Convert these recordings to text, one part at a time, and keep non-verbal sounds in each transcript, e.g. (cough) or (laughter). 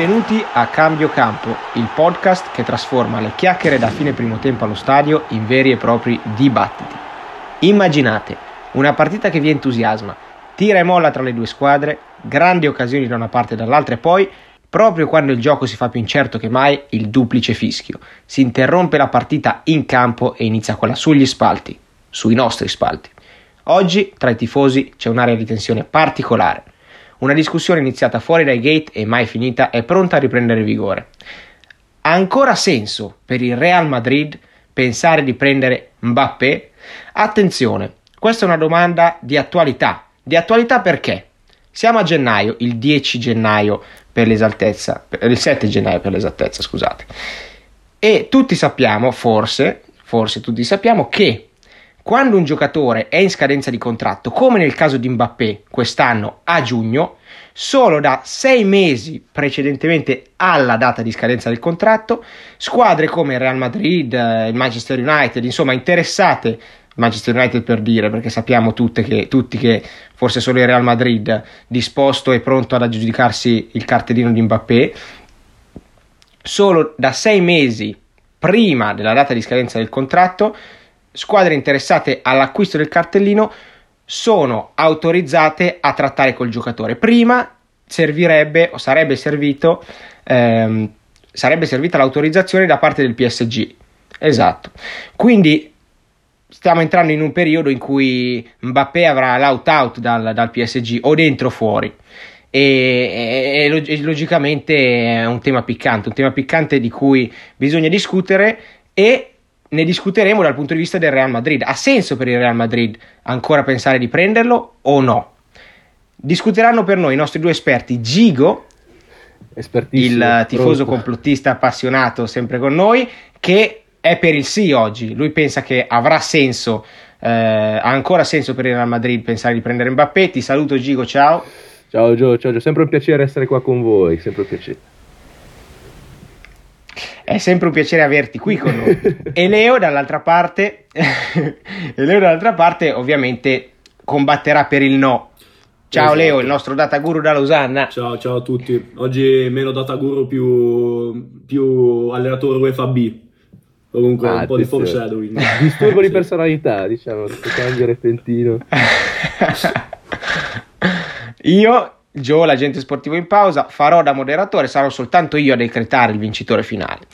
Benvenuti a Cambio Campo, il podcast che trasforma le chiacchiere da fine primo tempo allo stadio in veri e propri dibattiti. Immaginate una partita che vi entusiasma, tira e molla tra le due squadre, grandi occasioni da una parte e dall'altra e poi, proprio quando il gioco si fa più incerto che mai, il duplice fischio. Si interrompe la partita in campo e inizia quella sugli spalti, sui nostri spalti. Oggi tra i tifosi c'è un'area di tensione particolare. Una discussione iniziata fuori dai gate e mai finita è pronta a riprendere vigore. Ha ancora senso per il Real Madrid pensare di prendere Mbappé? Attenzione, questa è una domanda di attualità. Di attualità perché? Siamo a gennaio, il 10 gennaio per l'esaltezza, il 7 gennaio per l'esattezza, scusate. E tutti sappiamo, forse, forse tutti sappiamo che quando un giocatore è in scadenza di contratto, come nel caso di Mbappé quest'anno a giugno, solo da sei mesi precedentemente alla data di scadenza del contratto, squadre come il Real Madrid, eh, il Manchester United, insomma interessate, Manchester United per dire, perché sappiamo che, tutti che forse solo il Real Madrid disposto e pronto ad aggiudicarsi il cartellino di Mbappé, solo da sei mesi prima della data di scadenza del contratto squadre interessate all'acquisto del cartellino sono autorizzate a trattare col giocatore. Prima servirebbe o sarebbe servito ehm, sarebbe servita l'autorizzazione da parte del PSG. Esatto. Quindi stiamo entrando in un periodo in cui Mbappé avrà l'out-out dal, dal PSG o dentro o fuori. E, e, e, logicamente è un tema piccante, un tema piccante di cui bisogna discutere e ne discuteremo dal punto di vista del Real Madrid. Ha senso per il Real Madrid ancora pensare di prenderlo o no? Discuteranno per noi i nostri due esperti, Gigo, il tifoso pronto. complottista appassionato sempre con noi, che è per il sì oggi. Lui pensa che avrà senso, eh, ha ancora senso per il Real Madrid pensare di prendere Mbappé. Ti saluto Gigo, ciao. Ciao Gio, ciao Gio, sempre un piacere essere qua con voi, sempre un piacere. È sempre un piacere averti qui con noi. (laughs) e Leo dall'altra parte, (laughs) e Leo dall'altra parte ovviamente combatterà per il no. Ciao esatto. Leo, il nostro data guru da Losanna. Ciao, ciao a tutti. Oggi meno data guru più, più allenatore UEFA B. Comunque ah, un po' di foreshadowing. (laughs) Disturbo di personalità, diciamo, questo cambio repentino. Io Joe, l'agente sportivo in pausa, farò da moderatore, sarò soltanto io a decretare il vincitore finale.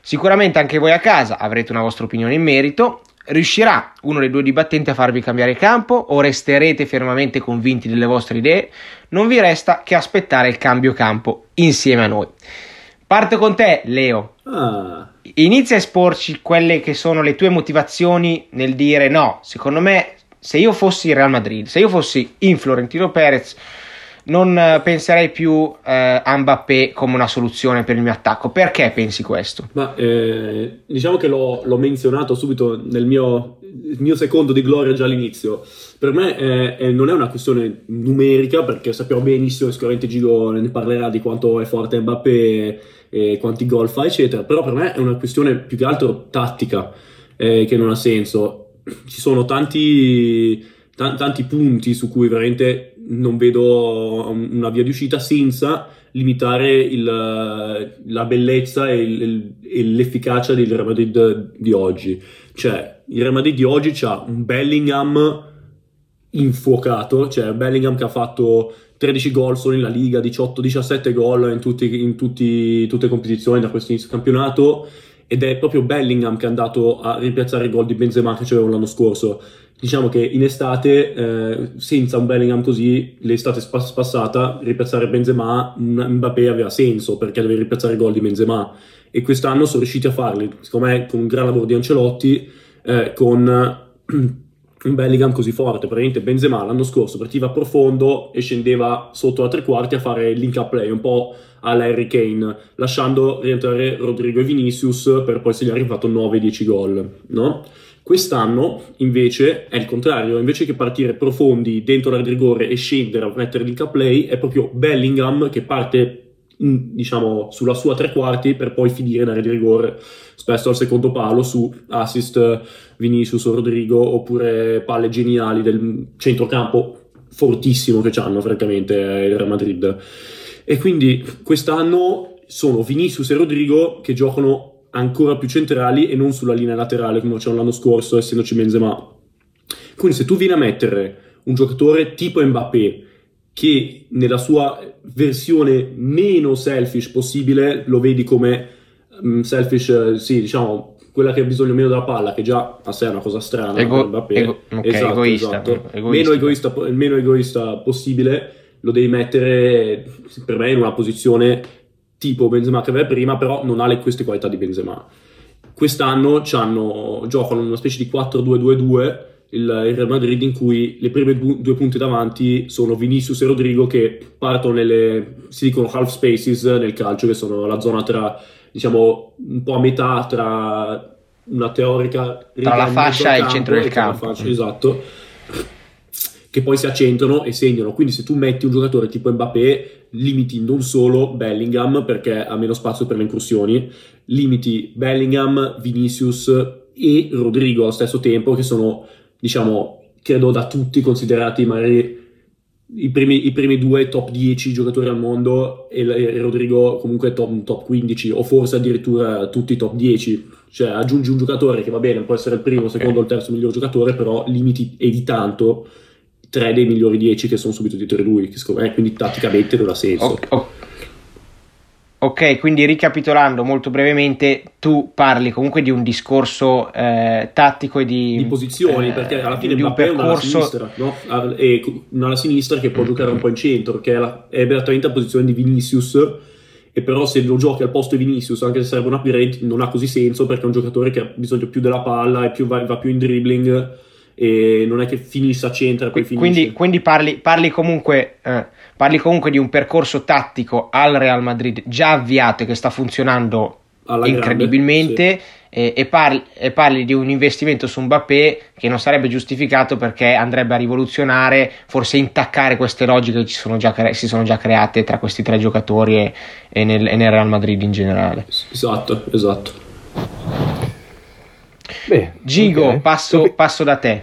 Sicuramente anche voi a casa avrete una vostra opinione in merito. Riuscirà uno dei due dibattenti a farvi cambiare campo o resterete fermamente convinti delle vostre idee? Non vi resta che aspettare il cambio campo insieme a noi. Parto con te, Leo. Ah. Inizia a esporci quelle che sono le tue motivazioni nel dire no. Secondo me, se io fossi Real Madrid, se io fossi in Florentino Perez, non eh, penserei più eh, a Mbappé come una soluzione per il mio attacco. Perché pensi questo? Ma, eh, diciamo che l'ho, l'ho, menzionato subito nel mio, mio, secondo di gloria già all'inizio. Per me eh, eh, non è una questione numerica perché sappiamo benissimo, sicuramente Gigo ne parlerà di quanto è forte Mbappé e quanti gol fa, eccetera. Però per me è una questione più che altro tattica eh, che non ha senso. Ci sono tanti, t- tanti punti su cui veramente non vedo una via di uscita senza limitare il, la bellezza e, e, l'efficacia del Real Madrid di oggi. Cioè, il Real Madrid di oggi ha un Bellingham infuocato, cioè Bellingham che ha fatto 13 gol solo in la Liga, 18-17 gol in, tutti, in tutti, tutte le competizioni da questo inizio campionato ed è proprio Bellingham che è andato a ripiazzare i gol di Benzema che c'era l'anno scorso diciamo che in estate, eh, senza un Bellingham così, l'estate spas- passata, ripiazzare Benzema, Mbappé aveva senso perché deve ripiazzare gol di Benzema e quest'anno sono riusciti a farli, secondo me con un gran lavoro di Ancelotti, eh, con (clears throat) un Bellingham così forte, praticamente Benzema l'anno scorso partiva profondo e scendeva sotto a tre quarti a fare il link up play, un po' alla Harry Kane, lasciando rientrare Rodrigo e Vinicius per poi segnare fatto 9-10 gol, no? Quest'anno invece è il contrario, invece che partire profondi dentro di rigore e scendere a mettere link a play, è proprio Bellingham che parte in, diciamo sulla sua tre quarti per poi finire in area di rigore, spesso al secondo palo su assist Vinicius o Rodrigo oppure palle geniali del centrocampo fortissimo che hanno francamente il Real Madrid. E quindi quest'anno sono Vinicius e Rodrigo che giocano ancora più centrali e non sulla linea laterale come facevano l'anno scorso, essendoci Benzema. Quindi se tu vieni a mettere un giocatore tipo Mbappé, che nella sua versione meno selfish possibile lo vedi come um, selfish, sì, diciamo, quella che ha bisogno meno della palla, che già a sé è una cosa strana. Ego, ego, okay, esatto, egoista, esatto. Meno egoista, il meno egoista possibile lo devi mettere per me in una posizione tipo Benzema che aveva prima, però non ha le, queste qualità di Benzema. Quest'anno giocano in una specie di 4-2-2-2 il, il Real Madrid in cui le prime du- due punte davanti sono Vinicius e Rodrigo che partono nelle, si dicono half spaces nel calcio, che sono la zona tra, diciamo, un po' a metà tra una teorica tra la fascia e il centro del campo. Fascia, esatto che poi si accentrano e segnano. Quindi se tu metti un giocatore tipo Mbappé, limiti non solo Bellingham perché ha meno spazio per le incursioni, limiti Bellingham, Vinicius e Rodrigo allo stesso tempo che sono diciamo, credo da tutti considerati magari i primi, i primi due top 10 giocatori al mondo e, e Rodrigo comunque top, top 15 o forse addirittura tutti top 10 cioè aggiungi un giocatore che va bene può essere il primo, il secondo o il terzo miglior giocatore però limiti e di tanto tre dei migliori 10 che sono subito dietro di lui che secondo me quindi tatticamente non ha senso okay, okay. Ok, quindi ricapitolando molto brevemente, tu parli comunque di un discorso eh, tattico e di, di posizioni, eh, perché alla fine Mbappé percorso... è una alla sinistra, no? E una alla sinistra che può giocare un po' in centro, che è, la, è esattamente la posizione di Vinicius, e però se lo giochi al posto di Vinicius, anche se serve un upgrade, non ha così senso perché è un giocatore che ha bisogno più della palla e più, va, va più in dribbling e non è che finisce a centro e poi finisce. Quindi, quindi parli, parli, comunque, eh, parli, comunque, di un percorso tattico al Real Madrid già avviato e che sta funzionando Alla incredibilmente grande, sì. e, e, parli, e, parli, di un investimento su Mbappé che non sarebbe giustificato perché andrebbe a rivoluzionare, forse intaccare queste logiche che sono già, si sono già create tra questi tre giocatori e, e, nel, e nel Real Madrid in generale. Esatto, esatto. Beh, Gigo, okay. passo, Capi- passo, da te.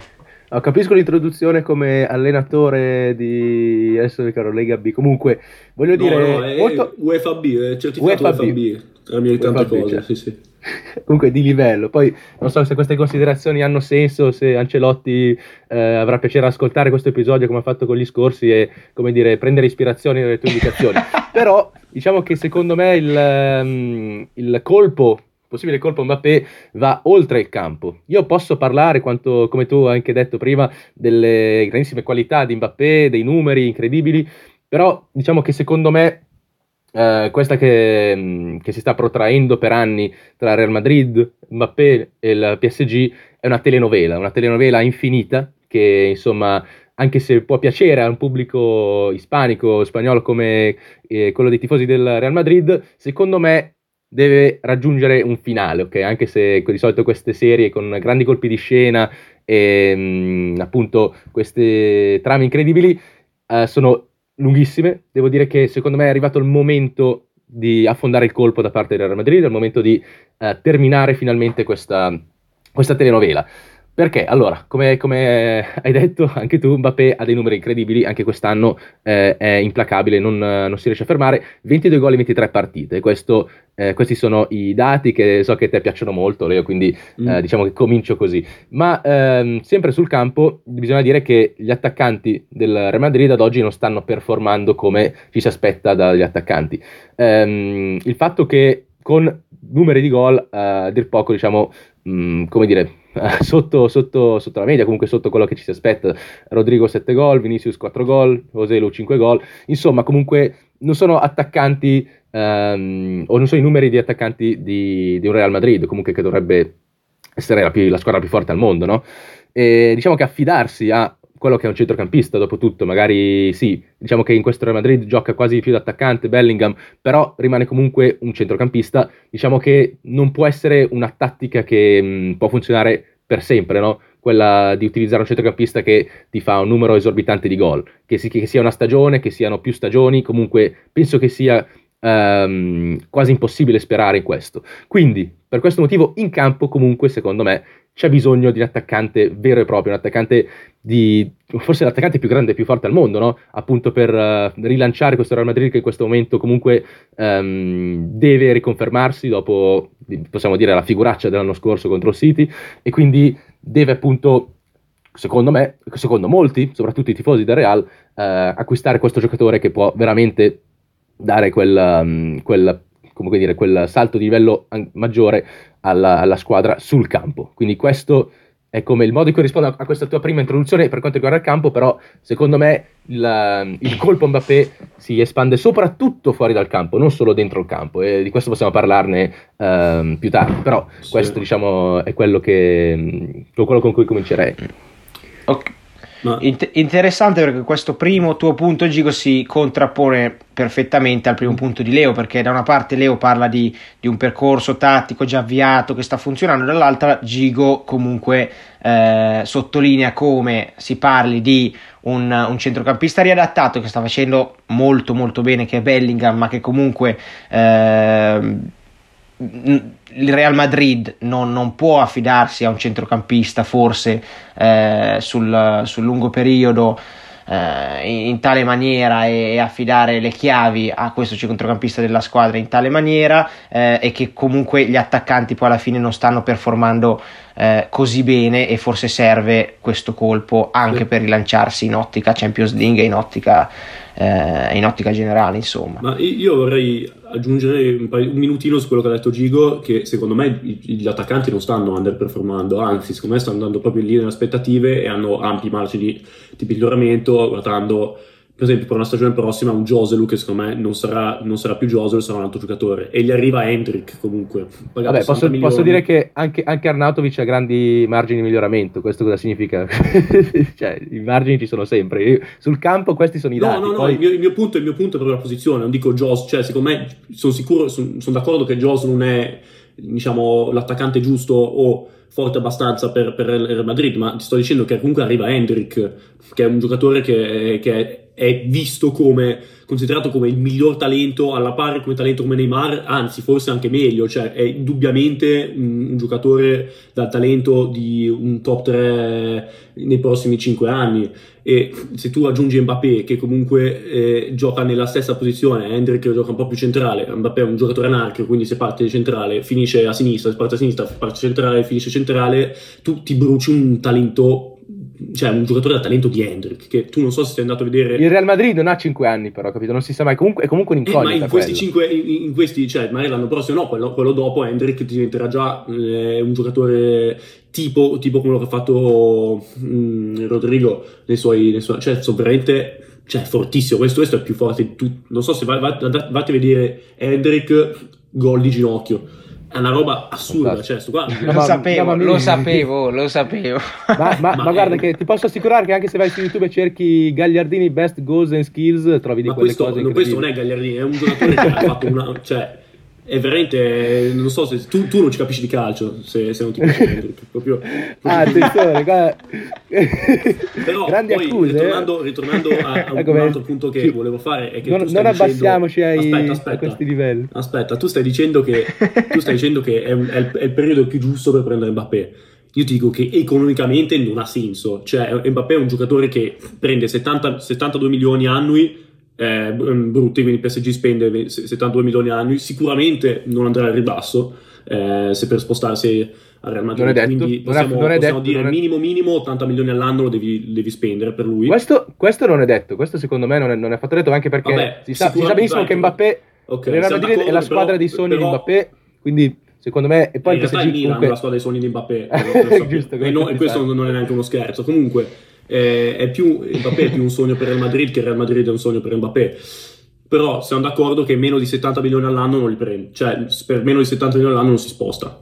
Oh, capisco l'introduzione come allenatore di adesso caro Lega B. Comunque, voglio no, dire. No, è molto... UEFA B, è certificato UEFA B. Le tante cose, cioè. sì, sì. (laughs) Comunque di livello. Poi non so se queste considerazioni hanno senso, se Ancelotti eh, avrà piacere ascoltare questo episodio come ha fatto con gli scorsi e come dire prendere ispirazione dalle tue indicazioni. (laughs) Però diciamo che secondo me il, um, il colpo possibile colpo Mbappé va oltre il campo. Io posso parlare, quanto, come tu hai anche detto prima, delle grandissime qualità di Mbappé, dei numeri incredibili, però diciamo che secondo me eh, questa che, mm, che, si sta protraendo per anni tra Real Madrid, Mbappé e il PSG è una telenovela, una telenovela infinita che insomma anche se può piacere a un pubblico ispanico, spagnolo come eh, quello dei tifosi del Real Madrid, secondo me deve raggiungere un finale, ok? Anche se di solito queste serie con grandi colpi di scena e mh, mm, appunto queste trame incredibili uh, sono lunghissime. Devo dire che secondo me è arrivato il momento di affondare il colpo da parte del Real Madrid, è il momento di uh, terminare finalmente questa, questa telenovela. Perché? Allora, come, come, hai detto anche tu, Mbappé ha dei numeri incredibili, anche quest'anno eh, è implacabile, non, non, si riesce a fermare, 22 gol in 23 partite, Questo, eh, questi sono i dati che so che a te piacciono molto, Leo, quindi mm. eh, diciamo che comincio così. Ma ehm, sempre sul campo bisogna dire che gli attaccanti del Real Madrid ad oggi non stanno performando come ci si aspetta dagli attaccanti. Ehm, il fatto che con numeri di gol, eh, a dir poco, diciamo, mh, mm, come dire, (laughs) sotto, sotto, sotto, la media, comunque sotto quello che ci si aspetta. Rodrigo 7 gol, Vinicius 4 gol, Joselu 5 gol. Insomma, comunque non sono attaccanti um, o non sono i numeri di attaccanti di, di, un Real Madrid, comunque che dovrebbe essere la, più, la squadra più forte al mondo, no? E diciamo che affidarsi a quello che è un centrocampista, dopo tutto, magari sì, diciamo che in questo Real Madrid gioca quasi più da attaccante Bellingham, però rimane comunque un centrocampista, diciamo che non può essere una tattica che mh, può funzionare per sempre, no? quella di utilizzare un centrocampista che ti fa un numero esorbitante di gol, che, si, che sia una stagione, che siano più stagioni, comunque penso che sia ehm, quasi impossibile sperare in questo. Quindi, per questo motivo, in campo comunque, secondo me, c'è bisogno di un attaccante vero e proprio, un attaccante di forse l'attaccante più grande e più forte al mondo, no? appunto per uh, rilanciare questo Real Madrid che in questo momento comunque um, deve riconfermarsi dopo, possiamo dire, la figuraccia dell'anno scorso contro il City e quindi deve appunto, secondo me, secondo molti, soprattutto i tifosi del Real, uh, acquistare questo giocatore che può veramente dare quel, um, quel, dire, quel salto di livello maggiore alla, alla squadra sul campo. Quindi questo è come il modo in cui rispondo a, questa tua prima introduzione per quanto riguarda il campo, però secondo me il, il, colpo Mbappé si espande soprattutto fuori dal campo, non solo dentro il campo, e di questo possiamo parlarne um, più tardi, però sì. questo diciamo è quello, che, quello con cui comincerei. Ok. Ma... Int- interessante perché questo primo tuo punto, Gigo, si contrappone perfettamente al primo punto di Leo, perché da una parte Leo parla di, di un percorso tattico già avviato che sta funzionando, dall'altra Gigo comunque eh, sottolinea come si parli di un, un, centrocampista riadattato che sta facendo molto molto bene, che è Bellingham, ma che comunque... Eh, il Real Madrid non, non, può affidarsi a un centrocampista forse eh, sul, sul, lungo periodo eh, in, tale maniera e, e, affidare le chiavi a questo centrocampista della squadra in tale maniera eh, e che comunque gli attaccanti poi alla fine non stanno performando eh, così bene e forse serve questo colpo anche sì. per rilanciarsi in ottica Champions League e in ottica, eh, in ottica generale insomma. Ma io vorrei aggiungere un, paio, un, minutino su quello che ha detto Gigo, che secondo me gli attaccanti non stanno underperformando, anzi secondo me stanno andando proprio in linea delle aspettative e hanno ampi margini di miglioramento guardando per esempio per una stagione prossima un Joselu che secondo me non sarà, non sarà più Joselu, sarà un altro giocatore e gli arriva Hendrik comunque. Vabbè, posso, posso, dire che anche, anche, Arnautovic ha grandi margini di miglioramento, questo cosa significa? (laughs) cioè, i margini ci sono sempre, sul campo questi sono i no, dati. No, no, poi... il, mio, il, mio punto, il mio punto è proprio la posizione, non dico Jos, cioè secondo me sono sicuro, sono, sono d'accordo che Jos non è diciamo l'attaccante giusto o forte abbastanza per, per il Real Madrid, ma ti sto dicendo che comunque arriva Hendrik, che è un giocatore che, che è visto come considerato come il miglior talento alla pari come talento come Neymar, anzi forse anche meglio, cioè è indubbiamente un, un giocatore dal talento di un top 3 nei prossimi 5 anni. E se tu aggiungi Mbappé che comunque eh, gioca nella stessa posizione, Hendrik gioca un po' più centrale, Mbappé è un giocatore anarchico, quindi se parte centrale finisce a sinistra, se parte a sinistra parte centrale finisce centrale, tu ti bruci un talento cioè un giocatore da talento di Hendrik, che tu non so se sei andato a vedere. Il Real Madrid non ha 5 anni, però, capito? Non si sa mai. Comunque, è comunque un'incognita. Eh, ma in questi, 5, in, in, questi, cioè, magari l'anno prossimo no, quello, quello dopo Hendrik diventerà già eh, un giocatore tipo, tipo quello che ha fatto mh, mm, Rodrigo nei suoi, nei suoi. Cioè, sono veramente. Cioè, fortissimo. Questo, questo è più forte di tutti. Non so se vai, vai, vatti a vedere Hendrik gol di ginocchio è una roba assurda. Cioè, qua... lo, sapevo, lo sapevo, lo sapevo. Ma, ma, ma, ma guarda, che ti posso assicurare che anche se vai su YouTube e cerchi Gagliardini Best Goals and Skills, trovi di quelle questo, cose. Ma questo non è Gagliardini, è un giocatore che ha fatto una. Cioè, è veramente non so se tu, tu, non ci capisci di calcio se, se non ti piace proprio, proprio (laughs) ah attenzione guarda. (laughs) però Grandi poi accuse, ritornando, eh? ritornando a, a ecco (laughs) un altro punto che volevo fare è che non, non abbassiamoci dicendo, ai, aspetta, aspetta, a questi livelli aspetta tu stai dicendo che, tu stai dicendo che è, un, è, il, è, il, periodo più giusto per prendere Mbappé io ti dico che economicamente non ha senso cioè Mbappé è un giocatore che prende 70, 72 milioni annui eh, brutti, quindi PSG spende 72 milioni annui, sicuramente non andrà al ribasso eh, se per spostarsi al Real Madrid, non è detto, quindi possiamo, non è, possiamo detto, dire minimo minimo 80 milioni all'anno lo devi, devi spendere per lui. Questo, questo, non è detto, questo secondo me non è, non è fatto detto anche perché Vabbè, si, sa, si, sa, benissimo che Mbappé, okay, Real Madrid è la squadra però, dei sogni però, di Mbappé, quindi secondo me e poi realtà il Milan comunque... è la squadra dei sogni di Mbappé (laughs) Giusto, e, no, e questo non è neanche uno scherzo. Comunque eh, è più, Mbappé è più un sogno per il Madrid che il Real Madrid è un sogno per Mbappé. Però siamo d'accordo che meno di 70 milioni all'anno non li prende, cioè per meno di 70 milioni all'anno non si sposta.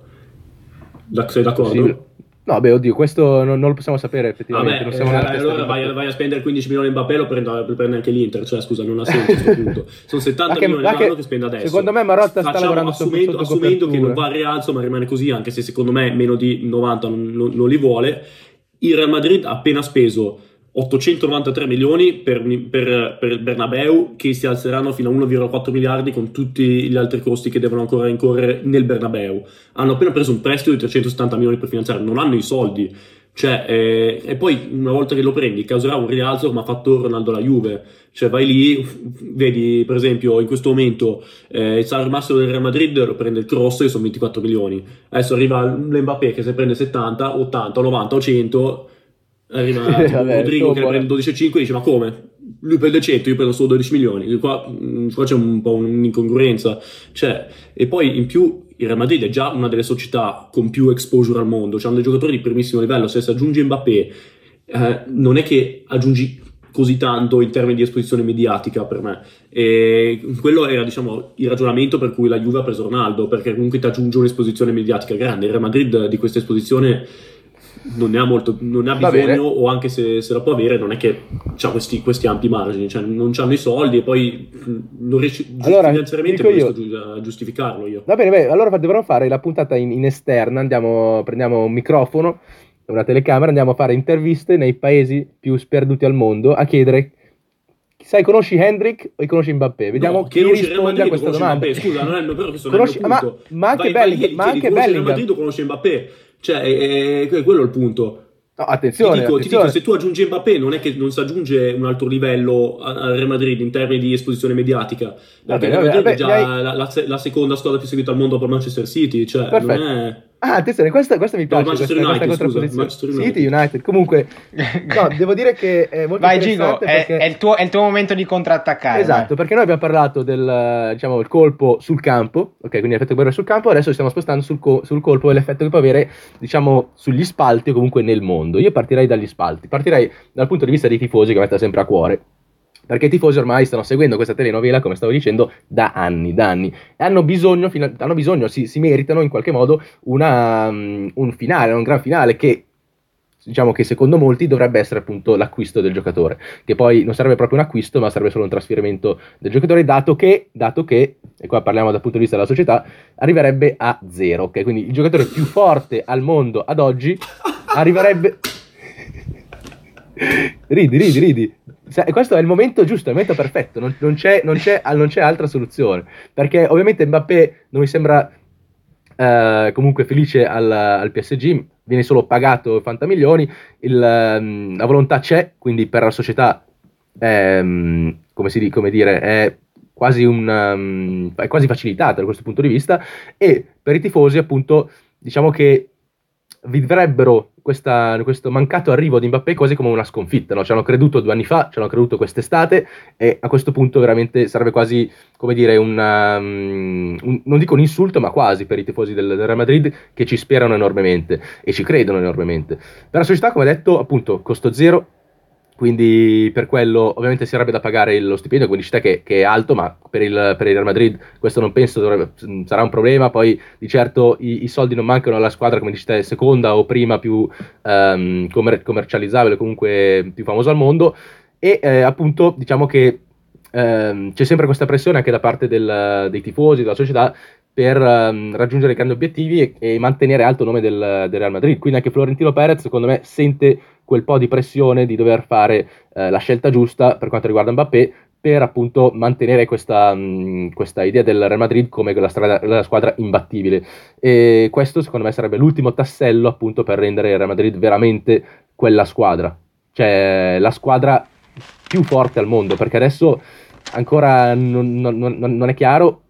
Sei d'accordo? Sì. No, beh, oddio, questo non, non, lo possiamo sapere effettivamente. Vabbè, eh, allora vai, vai, a spendere 15 milioni in Mbappé, lo prende, lo prende anche l'Inter. Cioè, scusa, non ha senso (laughs) a punto. Sono 70 che, milioni all'anno che, che spende adesso. Secondo me Marotta sta lavorando assumendo, assumendo che non va al rialzo, ma rimane così, anche se secondo me meno di 90 non, non, non li vuole. Il Real Madrid ha appena speso 893 milioni per, per, per, il Bernabeu che si alzeranno fino a 1,4 miliardi con tutti gli altri costi che devono ancora incorrere nel Bernabeu. Hanno appena preso un prestito di 370 milioni per finanziare, non hanno i soldi. Cioè, eh, e poi una volta che lo prendi causerà un rialzo come ha fatto Ronaldo alla Juve. Cioè vai lì, vedi per esempio in questo momento eh, il salario massimo del Real Madrid lo prende il Cross che sono 24 milioni. Adesso arriva l'Mbappé che se prende 70, 80, 90 o 100 arriva (laughs) Vabbè, Rodrigo che prende 12,5 e dice ma come? Lui prende 100, io prendo solo 12 milioni, qua, mm, qua c'è un po' un'incongruenza, cioè, e poi in più il Real Madrid è già una delle società con più exposure al mondo, c'hanno dei giocatori di primissimo livello, se si aggiunge Mbappé eh, non è che aggiungi così tanto in termini di esposizione mediatica per me. E quello era diciamo, il ragionamento per cui la Juve ha preso Ronaldo, perché comunque ti aggiunge un'esposizione mediatica grande. Il Real Madrid di questa esposizione non ne ha, molto, non ne ha bisogno, o anche se, se, la può avere, non è che ha questi, questi, ampi margini, cioè non hanno i soldi e poi non riesce allora, finanziariamente riesco a giustificarlo io. Va bene, beh, allora dovremmo fare la puntata in, in esterna, andiamo, prendiamo un microfono, una telecamera, andiamo a fare interviste nei paesi più sperduti al mondo a chiedere sai, conosci Hendrik o conosci Mbappé? Vediamo no, chi risponde a questa domanda. Mbappé. Scusa, non è mio, però questo conosci. Ma, ma anche vai, ma anche Bellingham. Madrid conosce Mbappé. Cioè, è, è, quello è il punto. No, attenzione, ti dico, attenzione. Ti dico, se tu aggiungi Mbappé non è che non si aggiunge un altro livello al Real Madrid in termini di esposizione mediatica perché il Real Madrid è già hai... la, la, la, seconda squadra più seguita al mondo dopo Manchester City cioè Perfetto. non è Ah, attenzione, questa, questa mi piace. No, Manchester questa, United, questa scusa, Manchester United. City United. Comunque, no, devo dire che è molto Vai, Gigo, perché... è, il tuo, è, il tuo, momento di contrattaccare. Esatto, vai. perché noi abbiamo parlato del diciamo, il colpo sul campo, ok, quindi l'effetto guerra sul campo, adesso ci stiamo spostando sul, co- sul colpo e l'effetto che può avere, diciamo, sugli spalti o comunque nel mondo. Io partirei dagli spalti, partirei dal punto di vista dei tifosi che metta sempre a cuore perché i tifosi ormai stanno seguendo questa telenovela, come stavo dicendo, da anni, da anni. E hanno bisogno, hanno bisogno si, si, meritano in qualche modo una, um, un finale, un gran finale che diciamo che secondo molti dovrebbe essere appunto l'acquisto del giocatore, che poi non sarebbe proprio un acquisto, ma sarebbe solo un trasferimento del giocatore, dato che, dato che e qua parliamo dal punto di vista della società, arriverebbe a zero, ok? Quindi il giocatore più forte al mondo ad oggi arriverebbe... (laughs) ridi, ridi, ridi. Questo è il momento giusto, è il momento perfetto, non, non, c'è, non, c'è, non c'è, altra soluzione. Perché ovviamente Mbappé non mi sembra eh, comunque felice al, al, PSG, viene solo pagato 80 milioni, il, um, la volontà c'è, quindi per la società, è, come, si, come dire, è quasi, un, um, è quasi facilitata da questo punto di vista, e per i tifosi appunto diciamo che vivrebbero questa, questo mancato arrivo di Mbappé quasi come una sconfitta, no? ci hanno creduto due anni fa, ci hanno creduto quest'estate e a questo punto veramente sarebbe quasi, come dire, una, um, un, non dico un insulto, ma quasi per i tifosi del, del, Real Madrid che ci sperano enormemente e ci credono enormemente. Per la società, come detto, appunto, costo zero, quindi per quello ovviamente si avrebbe da pagare lo stipendio, quindi te che, che, è alto, ma per il, per il, Real Madrid questo non penso dovrebbe, sarà un problema, poi di certo i, i, soldi non mancano alla squadra, come te, seconda o prima più um, commer- commercializzabile, comunque più famosa al mondo, e eh, appunto diciamo che um, c'è sempre questa pressione anche da parte del, dei tifosi, della società, per um, raggiungere grandi obiettivi e, e, mantenere alto il nome del, del Real Madrid. Quindi anche Florentino Perez, secondo me, sente quel po' di pressione di dover fare eh, la scelta giusta per quanto riguarda Mbappé per appunto mantenere questa, mh, questa idea del Real Madrid come la, strada, la, squadra imbattibile e questo secondo me sarebbe l'ultimo tassello appunto per rendere il Real Madrid veramente quella squadra cioè la squadra più forte al mondo perché adesso ancora non, non, non è chiaro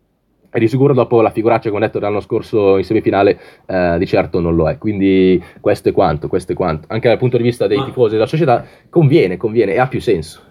e di sicuro dopo la figuraccia, come ho detto l'anno scorso in semifinale, eh, di certo non lo è. Quindi questo è quanto, questo è quanto. Anche dal punto di vista dei tifosi della società, conviene, conviene e ha più senso.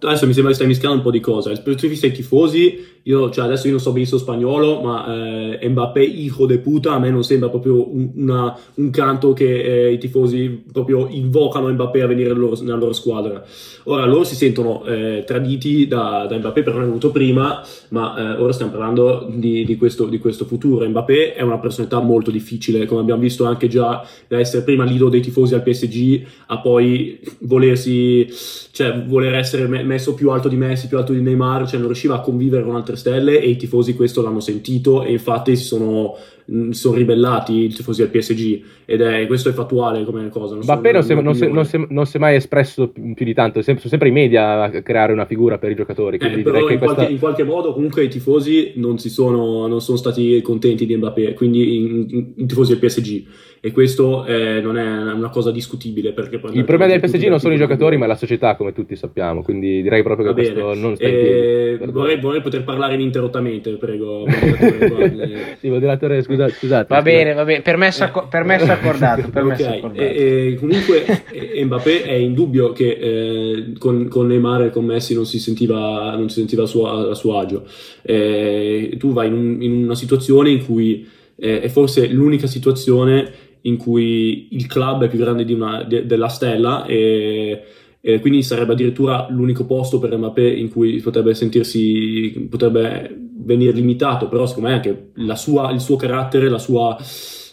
Adesso mi sembra che stai mischiando un po' di cose. Vista dei tifosi, io, cioè adesso io non so benissimo spagnolo, ma eh, Mbappé, hijo de puta, a me non sembra proprio un, una, un canto che eh, i tifosi proprio invocano Mbappé a venire loro, nella loro squadra. Ora, loro si sentono eh, traditi da, da, Mbappé perché non è venuto prima, ma eh, ora stiamo parlando di, di, questo, di, questo, futuro. Mbappé è una personalità molto difficile, come abbiamo visto anche già da essere prima l'idolo dei tifosi al PSG, a poi volersi, cioè voler essere messo più alto di Messi, più alto di Neymar, cioè non riusciva a convivere con altre stelle e i tifosi questo l'hanno sentito e infatti si sono mh, sono ribellati i tifosi del PSG ed è, questo è fattuale come cosa. Non Mbappé non, si, non, si, non, si, non si è mai espresso più di tanto, sono sempre i media a creare una figura per i giocatori. Eh, però in, questa... qualche, in, qualche, modo comunque i tifosi non, sono, non sono stati contenti di Mbappé, quindi i tifosi del PSG e questo eh, non è una cosa discutibile. Perché il problema del PSG non sono i giocatori, ma la società, come tutti sappiamo. Quindi direi proprio che questo non sta eh, vorrei, vorrei, poter parlare ininterrottamente, prego. (laughs) sì, moderatore, scusa, scusate. Va bene, va bene, permesso, acc- permesso accordato. (laughs) Permesso okay. accordato. E, e comunque Mbappé è indubbio che eh, con, con, Neymar e con Messi non si sentiva, non si sentiva a, suo, a suo agio. Eh, tu vai in, un, in, una situazione in cui eh, è forse l'unica situazione in cui il club è più grande una, de, della stella e, e, quindi sarebbe addirittura l'unico posto per Mbappé in cui potrebbe sentirsi, potrebbe venire limitato, però secondo me anche sua, il suo carattere, la sua,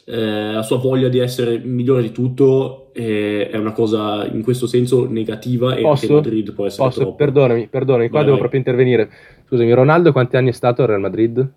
eh, la sua, voglia di essere migliore di tutto eh, è una cosa in questo senso negativa e posso? anche Madrid può essere posso? troppo. Perdonami, perdonami, qua vai, devo vai. proprio intervenire. Scusami, Ronaldo quanti anni è stato al Real Madrid?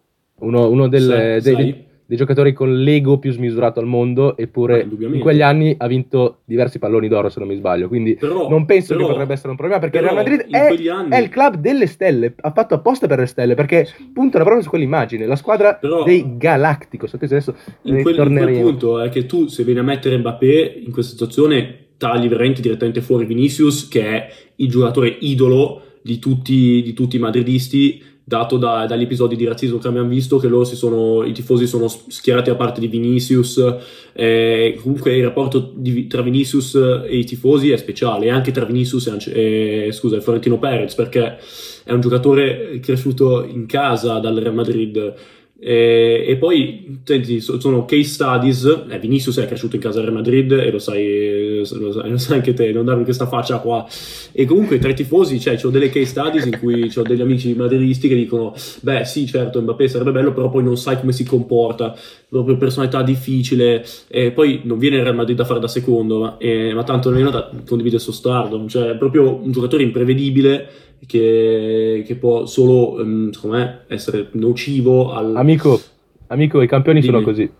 Uno, uno delle, Sei, dei, dei giocatori con l'ego più smisurato al mondo, eppure in quegli anni ha vinto diversi palloni d'oro, se non mi sbaglio. Quindi però, non penso però, che potrebbe essere un problema, perché il Real Madrid è, anni... è, il club delle stelle, ha fatto apposta per le stelle, perché puntano proprio su quell'immagine, la squadra però, dei Galacticos. Adesso in quel, in quel punto è che tu, se vieni a mettere Mbappé in questa situazione, tagli veramente direttamente fuori Vinicius, che è il giocatore idolo di tutti, di tutti i madridisti dato da, dagli episodi di razzismo che abbiamo visto, che loro si sono, i tifosi sono schierati a parte di Vinicius, eh, comunque il rapporto di, tra Vinicius e i tifosi è speciale, e anche tra Vinicius e, e scusa, Florentino Perez, perché è un giocatore cresciuto in casa dal Real Madrid, e, e, poi senti, sono case studies. Eh, Vinicius è cresciuto in casa del Madrid e lo sai, lo sai, lo sai anche te, non darmi questa faccia qua. E comunque tra i tifosi cioè, delle case studies in cui ho degli amici madridisti che dicono: Beh, sì, certo, Mbappé sarebbe bello, però poi non sai come si comporta. Proprio personalità difficile. E poi non viene il Real Madrid a fare da secondo, ma, eh, ma tanto nemmeno da condividere il suo stardom. Cioè, è proprio un giocatore imprevedibile che, che può solo, um, secondo me, essere nocivo al... Amico, amico i campioni Dimmi. sono così.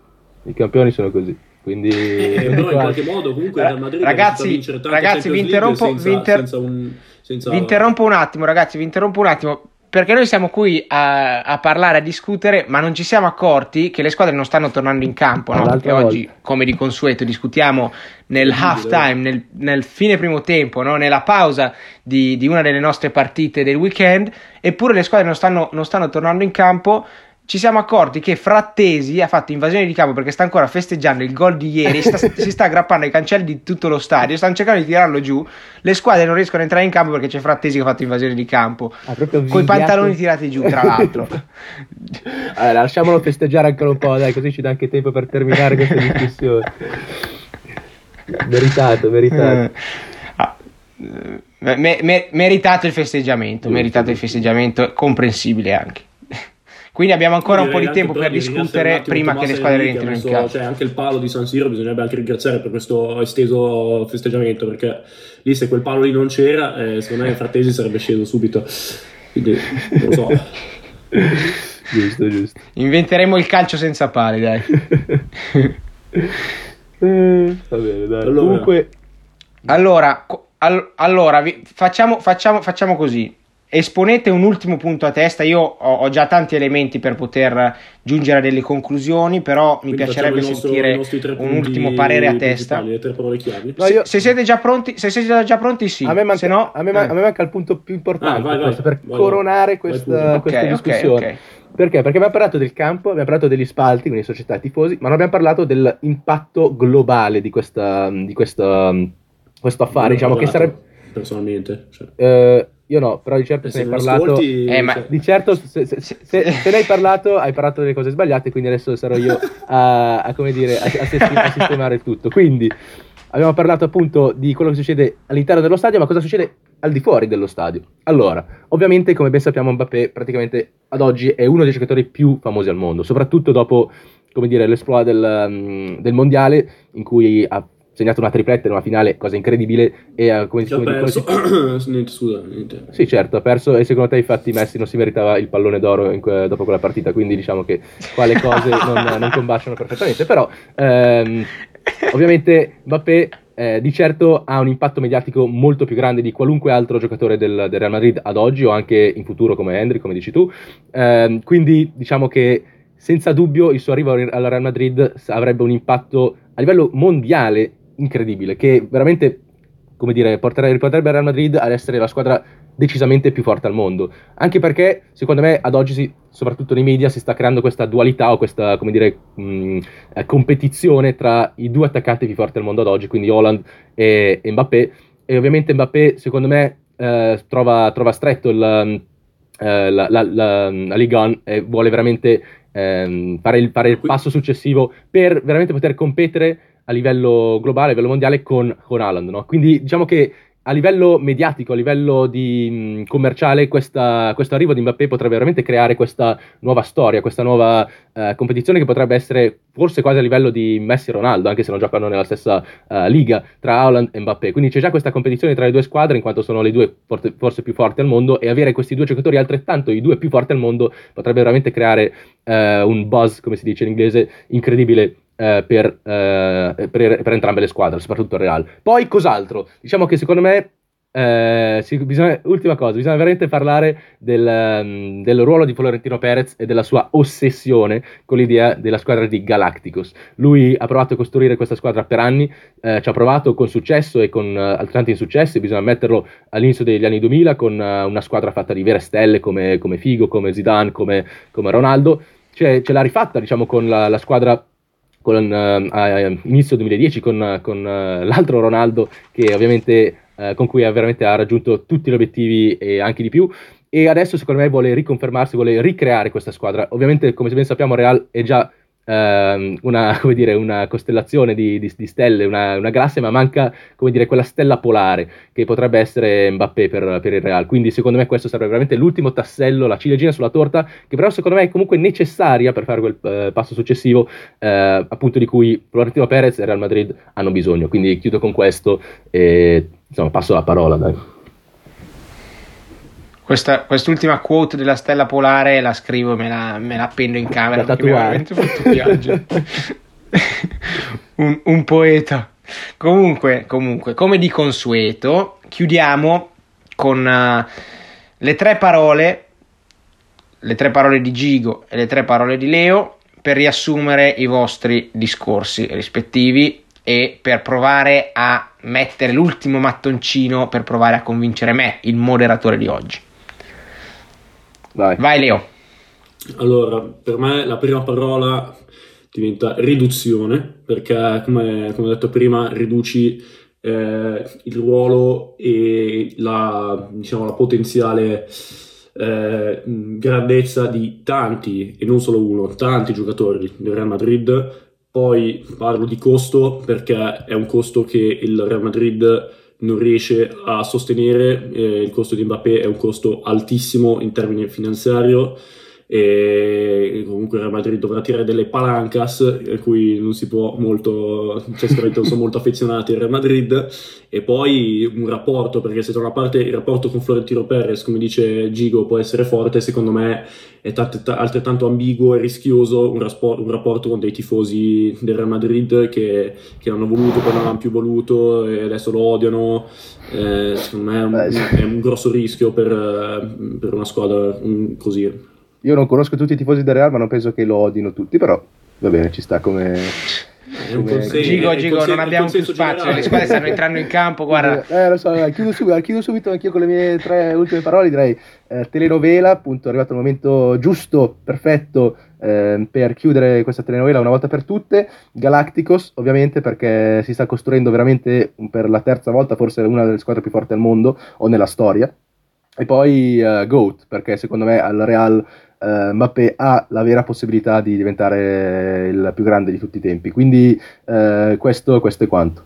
I campioni sono così. Quindi, eh, però in (laughs) qualche modo comunque Real Madrid ragazzi, ragazzi vi interrompo, senza, vi, inter... senza un, senza... vi interrompo un attimo ragazzi vi interrompo un attimo perché noi siamo qui a, a, parlare, a discutere, ma non ci siamo accorti che le squadre non stanno tornando in campo. No? Perché volta. oggi, come di consueto, discutiamo nel half time, nel, nel, fine primo tempo, no? nella pausa di, di, una delle nostre partite del weekend, eppure le squadre non stanno, non stanno tornando in campo ci siamo accorti che Frattesi ha fatto invasione di campo perché sta ancora festeggiando il gol di ieri, sta, (laughs) si sta aggrappando ai cancelli di tutto lo stadio, stanno cercando di tirarlo giù, le squadre non riescono a entrare in campo perché c'è Frattesi che ha fatto invasione di campo, ah, con i pantaloni tirati giù tra l'altro. (laughs) allora, lasciamolo festeggiare ancora un po', dai, così ci dà anche tempo per terminare questa (laughs) discussione. meritato, meritato. Ah, me, me, meritato il festeggiamento, meritato il festeggiamento, comprensibile anche. Quindi abbiamo ancora un po' di tempo per discutere prima che le squadre entrino in campo. Cioè, anche il palo di San Siro bisognerebbe anche ringraziare per questo esteso festeggiamento, perché lì se quel palo lì non c'era, eh, secondo me Frattesi sarebbe sceso subito. Quindi non lo so. (laughs) giusto, giusto. Inventeremo il calcio senza pali, dai. (laughs) eh, va bene, dai. Allora, Comunque... allora, all- allora vi- facciamo, facciamo, facciamo così esponete un ultimo punto a testa. Io ho, ho, già tanti elementi per poter giungere a delle conclusioni, però mi Quindi piacerebbe nostro, sentire un ultimo parere a testa. Le tre parole chiavi. No, io... se, se, siete già pronti, se siete già pronti, sì. A me manca, no, a me, eh. a me manca il punto più importante ah, vai, vai, per vai, coronare questa, questa okay, discussione. Okay, okay. Perché? Perché abbiamo parlato del campo, abbiamo parlato degli spalti, quindi società tifosi, ma non abbiamo parlato dell'impatto globale di, questa, di questa, questo affare. Diciamo che sarebbe. Personalmente. Cioè. Eh, io no, però di certo se, se ne hai parlato. Ascolti, eh, ma... Di certo, se, se, se, se, ne hai parlato, hai parlato delle cose sbagliate, quindi adesso sarò io a, a come dire, a, a, sistemare, a sistemare tutto. Quindi abbiamo parlato appunto di quello che succede all'interno dello stadio, ma cosa succede al di fuori dello stadio. Allora, ovviamente, come ben sappiamo, Mbappé praticamente ad oggi è uno dei giocatori più famosi al mondo, soprattutto dopo, come dire, l'esploit del, um, del mondiale, in cui ha segnato una tripletta in una finale, cosa incredibile. E uh, come, come, come si... (clears throat) niente, scusa, niente. Sì, certo, ha perso e secondo te infatti Messi non si meritava il pallone d'oro que- dopo quella partita, quindi diciamo che qua le cose (laughs) non, non combaciano perfettamente, però ehm, ovviamente Mbappé eh, di certo ha un impatto mediatico molto più grande di qualunque altro giocatore del, del Real Madrid ad oggi o anche in futuro come Henry, come dici tu, ehm, quindi diciamo che senza dubbio il suo arrivo al Real Madrid avrebbe un impatto a livello mondiale incredibile, che veramente, come dire, porterebbe, riporterebbe il Real Madrid ad essere la squadra decisamente più forte al mondo. Anche perché, secondo me, ad oggi, si, soprattutto nei media, si sta creando questa dualità o questa, come dire, mh, eh, competizione tra i due attaccanti più forti al mondo ad oggi, quindi Holland e, e Mbappé. E ovviamente Mbappé, secondo me, eh, trova, trova, stretto il, eh, la, la, la, la Ligue 1 e vuole veramente ehm, fare, il, fare il passo successivo per veramente poter competere a livello globale, a livello mondiale con, con Haaland, no? Quindi diciamo che a livello mediatico, a livello di, mh, commerciale, questa, questo arrivo di Mbappé potrebbe veramente creare questa nuova storia, questa nuova uh, competizione che potrebbe essere forse quasi a livello di Messi e Ronaldo, anche se non giocano nella stessa uh, liga, tra Haaland e Mbappé. Quindi c'è già questa competizione tra le due squadre, in quanto sono le due forte, forse più forti al mondo, e avere questi due giocatori altrettanto i due più forti al mondo potrebbe veramente creare uh, un buzz, come si dice in inglese, incredibile eh, per, eh, per, per, entrambe le squadre, soprattutto il Real. Poi cos'altro? Diciamo che secondo me, eh, sì, bisogna, ultima cosa, bisogna veramente parlare del, um, del, ruolo di Florentino Perez e della sua ossessione con l'idea della squadra di Galacticos. Lui ha provato a costruire questa squadra per anni, eh, ci ha provato con successo e con uh, altrettanti insuccessi, bisogna metterlo all'inizio degli anni 2000 con una squadra fatta di vere stelle come, come Figo, come Zidane, come, come Ronaldo. Cioè, ce l'ha rifatta diciamo, con la, la squadra con, uh, a inizio 2010 con, con uh, l'altro Ronaldo che ovviamente uh, con cui ha veramente ha raggiunto tutti gli obiettivi e anche di più e adesso secondo me vuole riconfermarsi, vuole ricreare questa squadra. Ovviamente come ben sappiamo Real è già Uh, una, (laughs) dire, una, costellazione di, di, di stelle, una, una, galassia, ma manca dire, quella stella polare che potrebbe essere Mbappé per, per, il Real. Quindi, secondo me, questo sarebbe veramente l'ultimo tassello, la ciliegina sulla torta, che però, secondo me, è comunque necessaria per fare quel uh, passo successivo, uh, appunto, di cui Florentino Perez e Real Madrid hanno bisogno. Quindi, chiudo con questo e insomma, passo la parola. Dai. Questa, quest'ultima quote della stella polare la scrivo e me la, me la appendo in camera da tatuare. (laughs) un, un poeta. Comunque, comunque, come di consueto, chiudiamo con uh, le tre parole, le tre parole di Gigo e le tre parole di Leo per riassumere i vostri discorsi rispettivi e per provare a mettere l'ultimo mattoncino per provare a convincere me, il moderatore di oggi. Vai. Vai Leo. Allora, per me la prima parola diventa riduzione, perché come, come ho detto prima, riduci eh, il ruolo e la, diciamo, la potenziale eh, grandezza di tanti, e non solo uno, tanti giocatori del Real Madrid. Poi parlo di costo perché è un costo che il Real Madrid non riesce a sostenere, eh, il costo di Mbappé è un costo altissimo in termini finanziari e comunque Real Madrid dovrà tirare delle palancas a cui non si può molto cioè sicuramente sono molto affezionati al Real Madrid. E poi un rapporto perché se da una parte il rapporto con Florentino Perez come dice Gigo può essere forte secondo me è t- t- altrettanto ambiguo e rischioso un, raspor- un, rapporto con dei tifosi del Real Madrid che, che l'hanno voluto poi non hanno più voluto e adesso lo odiano. Eh, secondo me è un, è un grosso rischio per, per una squadra così io non conosco tutti i tifosi del Real, ma non penso che lo odino tutti, però va bene, ci sta come... come... Gigo, Gigo, non abbiamo più spazio, generale. le squadre stanno entrando in campo, guarda. Eh, lo so, chiudo subito, chiudo subito anch'io con le mie tre ultime parole, direi eh, telenovela, appunto è arrivato il momento giusto, perfetto eh, per chiudere questa telenovela una volta per tutte, Galacticos ovviamente perché si sta costruendo veramente per la terza volta forse una delle squadre più forti al mondo o nella storia, e poi uh, GOAT perché secondo me al Real uh, Mbappé ha la vera possibilità di diventare il più grande di tutti i tempi. Quindi uh, questo, questo, è quanto.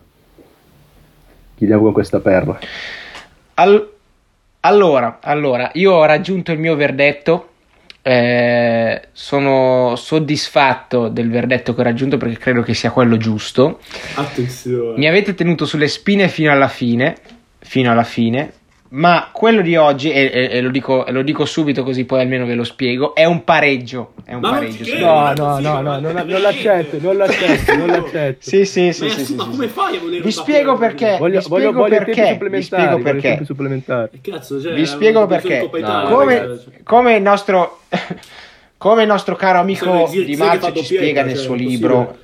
Chiudiamo con questa perla. Al- allora, allora, io ho raggiunto il mio verdetto. eh, sono soddisfatto del verdetto che ho raggiunto perché credo che sia quello giusto. Attenzione. Mi avete tenuto sulle spine fino alla fine, fino alla fine, ma quello di oggi, e, e- e lo, dico, e lo dico subito così poi almeno ve lo spiego, è un pareggio. È un pareggio. credo. No, no, no, no, non, non l'accetto, non l'accetto, non l'accetto. (laughs) Sì, sì, sì, Ma, sì, sì, ma sì, come fai a volere Vi spiego perché. Voglio, Vi voglio, spiego voglio perché, tempi vi spiego perché. supplementari. Che cazzo, cioè, Vi spiego perché. No, Italia, Come, come il nostro (laughs) come il nostro caro amico Di fa ci spiega nel cioè, suo libro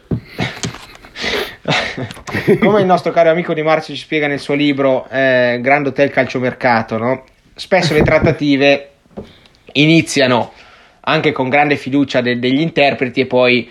come il nostro caro amico Di Marzio ci spiega nel suo libro eh, Grand Hotel Calciomercato no? spesso le trattative iniziano anche con grande fiducia de- degli interpreti e poi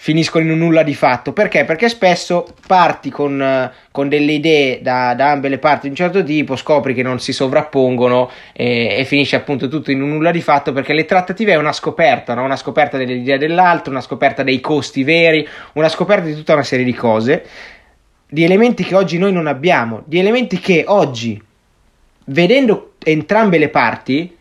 finiscono in un nulla di fatto. Perché? Perché spesso parti con, con delle idee da, da ambe le parti di un certo tipo, scopri che non si sovrappongono e, e finisce appunto tutto in un nulla di fatto perché le trattative è una scoperta, no? una scoperta delle idee dell'altro, una scoperta dei costi veri, una scoperta di tutta una serie di cose, di elementi che oggi noi non abbiamo, di elementi che oggi, vedendo entrambe le parti,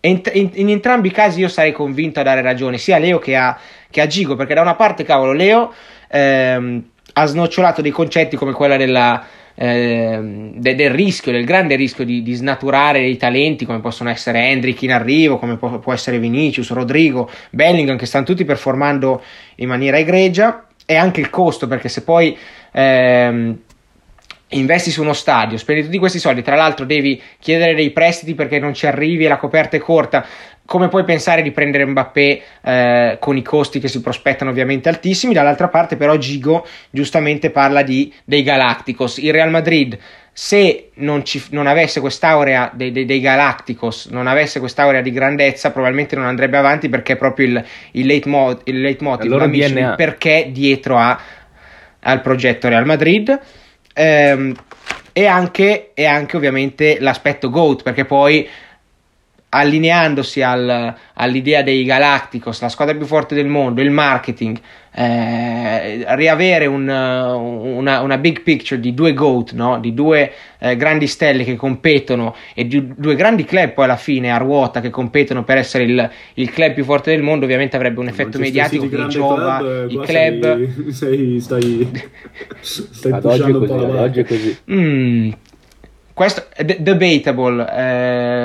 ent- in, in entrambi i casi io sarei convinto a dare ragione, sia a Leo che a, che a Gigo, perché da una parte, cavolo, Leo ehm, ha snocciolato dei concetti come quella della, ehm, de- del rischio, del grande rischio di, di snaturare dei talenti come possono essere Hendrick in arrivo, come può, può essere Vinicius, Rodrigo, Bellingham, che stanno tutti performando in maniera egregia, e anche il costo, perché se poi ehm, investi su uno stadio, spendi tutti questi soldi, tra l'altro devi chiedere dei prestiti perché non ci arrivi e la coperta è corta. Come puoi pensare di prendere Mbappé eh, con i costi che si prospettano ovviamente altissimi? Dall'altra parte, però, Gigo giustamente parla di, dei Galacticos. Il Real Madrid, se non, ci, non avesse quest'aurea dei, dei, dei Galacticos, non avesse quest'aurea di grandezza, probabilmente non andrebbe avanti perché è proprio il, il, leitmo- il leitmotiv, DNA. il perché dietro a, al progetto Real Madrid. Ehm, e, anche, e anche ovviamente l'aspetto GOAT, perché poi allineandosi al- all'idea dei Galacticos, la squadra più forte del mondo, il marketing, eh, riavere un, una, una big picture di due GOAT, no? di due eh, grandi stelle che competono e di due grandi club poi alla fine a ruota che competono per essere il, il club più forte del mondo, ovviamente avrebbe un effetto Manchester mediatico che giova club, eh, i qua club. sei- sei- stai, stai Ad oggi è così, po' la ad oggi è così. Mm, questo è de- debatable,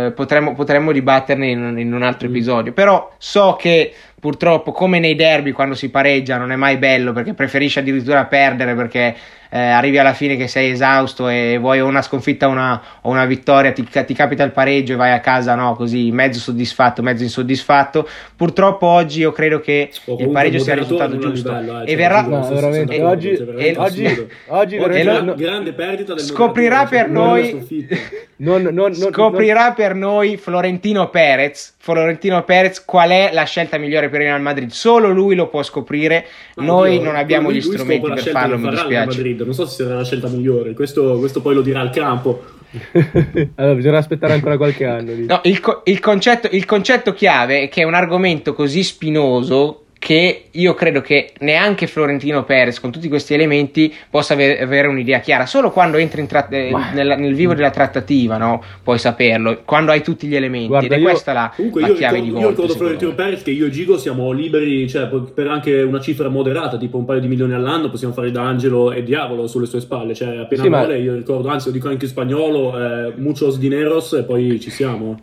eh, potremmo, potremmo dibatterne in, in un altro Mm. episodio, però so che purtroppo come nei derby quando si pareggia non è mai bello perché preferisci addirittura perdere perché eh, arrivi alla fine che sei esausto e vuoi una sconfitta o una, o una vittoria, ti, ti capita il pareggio e vai a casa no, così mezzo soddisfatto, mezzo insoddisfatto. Purtroppo oggi io credo che il pareggio sia il risultato giusto. livello, eh, e cioè, verrà, No, veramente, oggi- cioè, veramente oggi- assurdo. oggi veramente gra- no- grande perdita del scoprirà moderatore, per cioè, non noi- una sconfitta. Non, non, non, scoprirà per noi Florentino Perez, Florentino Perez qual è la scelta migliore per il Real Madrid. Solo lui lo può scoprire. Ma Noi non abbiamo lui- gli lui strumenti per farlo, mi il dispiace. Madrid. Non so se sarà la scelta migliore, questo, questo poi lo dirà al campo. (laughs) allora, bisogna aspettare ancora qualche anno. No, il, co- il concetto, il concetto chiave è che è un argomento così spinoso che io credo che neanche Florentino Perez con tutti questi elementi possa ave- avere un'idea chiara. Solo quando entri in tra- eh, Ma- nella- nel vivo della trattativa no? puoi saperlo, quando hai tutti gli elementi. Guarda, Ed è io- questa la, Comunque la io chiave ricordo, di io volta. ricordo secondo Florentino me. Perez che io e Gigo siamo liberi, cioè per anche una cifra moderata, tipo un paio di milioni all'anno, possiamo fare da angelo e diavolo sulle sue spalle. Cioè, appena Sì, ma- vuole, io ricordo, anzi lo dico anche in spagnolo, eh, muchos dineros e poi ci siamo.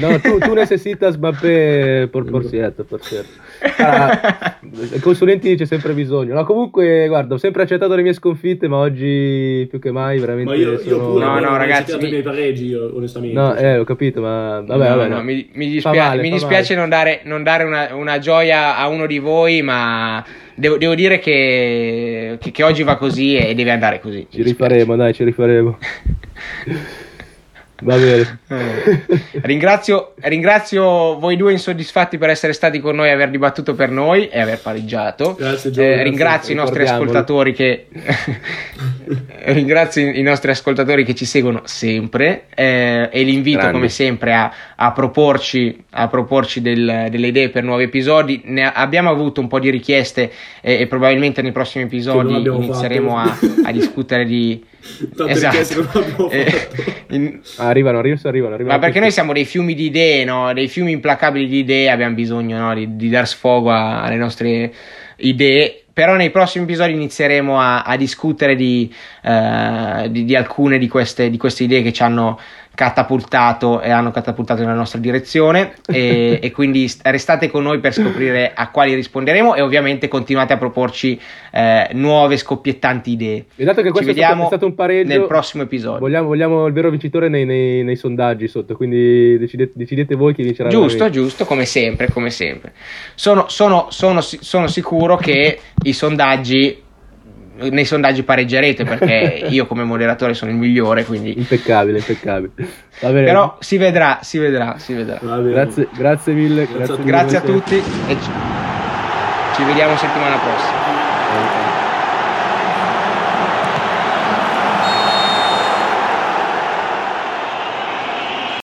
No, tu, tu necesitas Mbappé por, por cierto, por cierto. Ah, consulenti c'è sempre bisogno. No, comunque, guarda, ho sempre accettato le mie sconfitte, ma oggi più che mai veramente Ma io, io sono... pure No, no, non ho ragazzi, accettato mi- i miei pareggi, io, onestamente. No, cioè. eh, ho capito, ma vabbè, No, vabbè. no, no. mi, mi dispia- male, mi dispiace non dare, non dare una, una gioia a uno di voi, ma devo, devo dire che, che- che oggi va così e deve andare così. Ci rifaremo, dai, ci rifaremo. (laughs) Va bene. Eh. ringrazio, ringrazio voi due insoddisfatti per essere stati con noi e aver dibattuto per noi e aver pareggiato. Grazie, Gio, Eh, ringrazio i nostri ascoltatori che (laughs) ringrazio i nostri ascoltatori che ci seguono sempre eh, e li invito Grandi. come sempre a, a proporci, a proporci del- delle idee per nuovi episodi. Ne abbiamo avuto un po' di richieste e, e probabilmente nei prossimi episodi inizieremo a, a discutere di (laughs) Tante esatto. richieste che non abbiamo Eh, in- Ah, arrivano, arrivano, arrivano, arrivano. Ma perché noi siamo dei fiumi di idee, no? Dei fiumi implacabili di idee, abbiamo bisogno no? di, di dar sfogo alle nostre idee. Però nei prossimi episodi inizieremo a, a discutere di, uh, di, di, alcune di queste, di queste idee che ci hanno catapultato e hanno catapultato nella nostra direzione (laughs) e, e, quindi restate con noi per scoprire a quali risponderemo e ovviamente continuate a proporci eh, nuove scoppiettanti idee. E dato che questo è stato, è stato, un pareggio nel prossimo episodio. Vogliamo, vogliamo il vero vincitore nei, nei, nei, sondaggi sotto, quindi decidete, decidete voi chi vincerà. Giusto, giusto, come sempre, come sempre. Sono, sono, sono, sono sicuro che i sondaggi nei sondaggi pareggerete perché (laughs) io come moderatore sono il migliore quindi impeccabile impeccabile. Però si vedrà si vedrà si vedrà. Grazie, grazie mille grazie, grazie a tutti e ci, ci vediamo settimana prossima